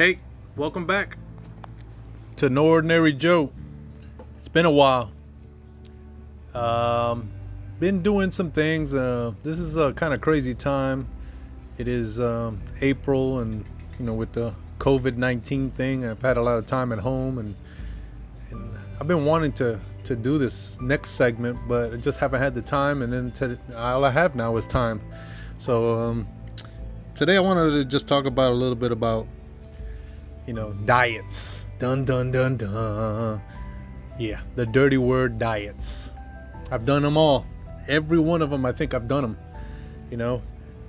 Hey, welcome back to No Ordinary Joe. It's been a while. Um, been doing some things. Uh, this is a kind of crazy time. It is um, April, and you know, with the COVID nineteen thing, I've had a lot of time at home, and, and I've been wanting to to do this next segment, but I just haven't had the time. And then to, all I have now is time. So um, today I wanted to just talk about a little bit about you know, diets. Dun dun dun dun. Yeah, the dirty word diets. I've done them all. Every one of them, I think I've done them. You know,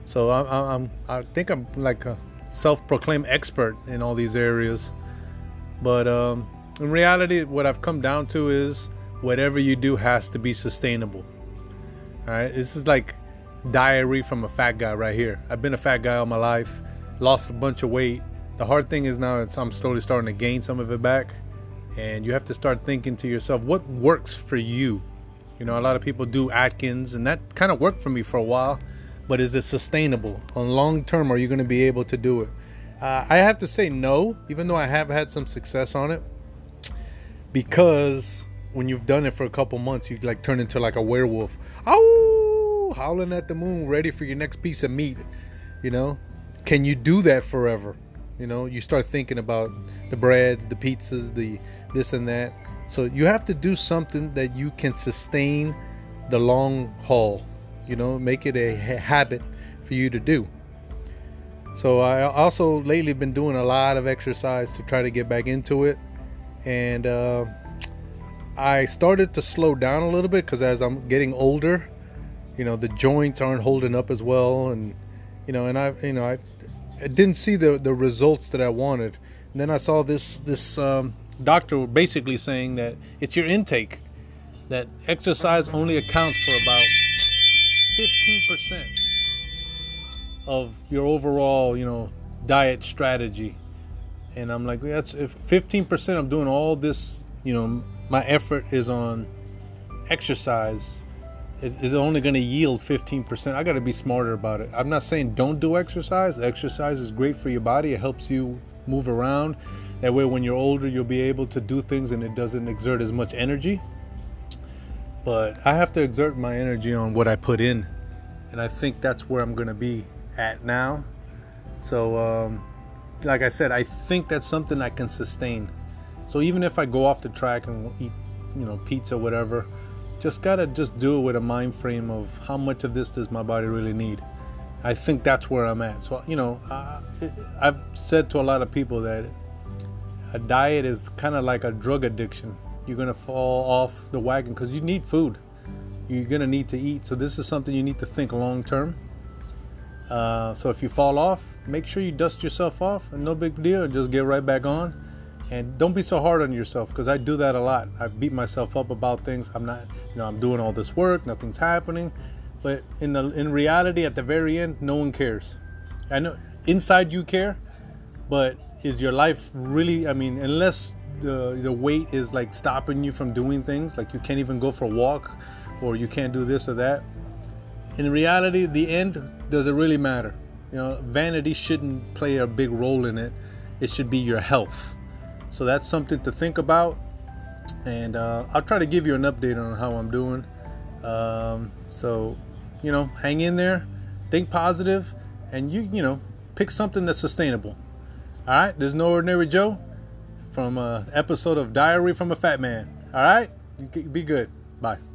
so I, I'm, I think I'm like a self-proclaimed expert in all these areas. But um, in reality, what I've come down to is whatever you do has to be sustainable. All right, this is like diary from a fat guy right here. I've been a fat guy all my life, lost a bunch of weight, the hard thing is now it's, I'm slowly starting to gain some of it back, and you have to start thinking to yourself what works for you. You know, a lot of people do Atkins, and that kind of worked for me for a while, but is it sustainable on long term? Are you going to be able to do it? Uh, I have to say no, even though I have had some success on it, because when you've done it for a couple months, you like turn into like a werewolf. Oh, howling at the moon, ready for your next piece of meat. You know, can you do that forever? You know, you start thinking about the breads, the pizzas, the this and that. So you have to do something that you can sustain the long haul. You know, make it a habit for you to do. So I also lately been doing a lot of exercise to try to get back into it, and uh, I started to slow down a little bit because as I'm getting older, you know, the joints aren't holding up as well, and you know, and I, you know, I I didn't see the the results that I wanted. And then I saw this this um, doctor basically saying that it's your intake, that exercise only accounts for about 15% of your overall, you know, diet strategy. And I'm like, that's if 15% I'm doing all this, you know, my effort is on exercise it is only going to yield 15%. I got to be smarter about it. I'm not saying don't do exercise. Exercise is great for your body. It helps you move around. That way, when you're older, you'll be able to do things and it doesn't exert as much energy. But I have to exert my energy on what I put in. And I think that's where I'm going to be at now. So, um, like I said, I think that's something I can sustain. So even if I go off the track and eat, you know, pizza, whatever, just gotta just do it with a mind frame of how much of this does my body really need. I think that's where I'm at. So you know, uh, I've said to a lot of people that a diet is kind of like a drug addiction. You're gonna fall off the wagon because you need food. You're gonna need to eat. So this is something you need to think long term. Uh, so if you fall off, make sure you dust yourself off, and no big deal. Just get right back on and don't be so hard on yourself because I do that a lot. I beat myself up about things. I'm not, you know, I'm doing all this work, nothing's happening, but in the in reality, at the very end, no one cares. I know inside you care, but is your life really? I mean, unless the the weight is like stopping you from doing things, like you can't even go for a walk, or you can't do this or that. In reality, the end does it really matter? You know, vanity shouldn't play a big role in it. It should be your health so that's something to think about. And uh, I'll try to give you an update on how I'm doing. Um, so, you know, hang in there, think positive, and you, you know, pick something that's sustainable. All right, there's no ordinary Joe from an episode of Diary from a Fat Man. All right, be good. Bye.